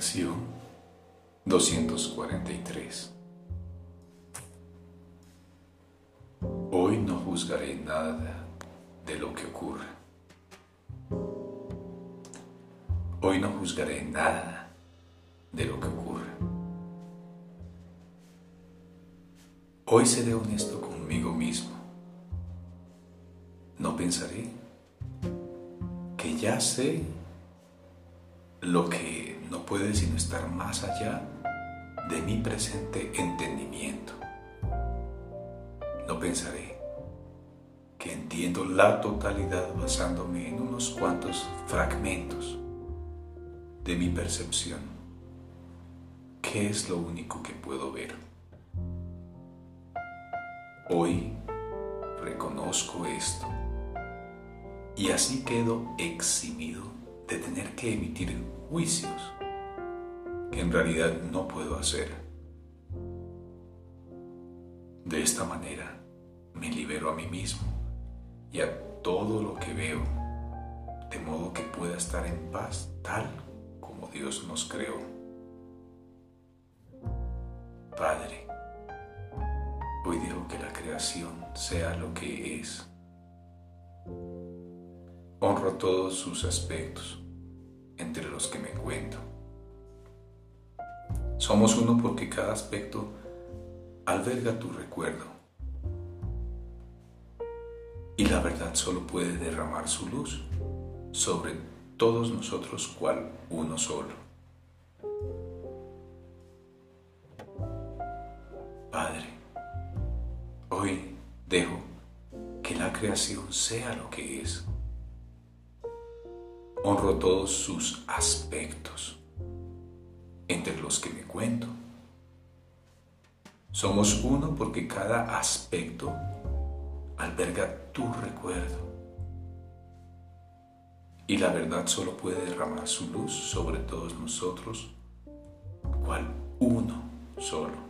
Lección 243 Hoy no juzgaré nada de lo que ocurre. Hoy no juzgaré nada de lo que ocurre. Hoy seré honesto conmigo mismo. No pensaré que ya sé lo que no puede sino estar más allá de mi presente entendimiento. No pensaré que entiendo la totalidad basándome en unos cuantos fragmentos de mi percepción. ¿Qué es lo único que puedo ver? Hoy reconozco esto y así quedo eximido de tener que emitir juicios que en realidad no puedo hacer. De esta manera me libero a mí mismo y a todo lo que veo, de modo que pueda estar en paz tal como Dios nos creó. Padre, hoy dejo que la creación sea lo que es. Honro todos sus aspectos entre los que me cuento. Somos uno porque cada aspecto alberga tu recuerdo. Y la verdad solo puede derramar su luz sobre todos nosotros cual uno solo. Padre, hoy dejo que la creación sea lo que es honro todos sus aspectos, entre los que me cuento. Somos uno porque cada aspecto alberga tu recuerdo. Y la verdad solo puede derramar su luz sobre todos nosotros, cual uno solo.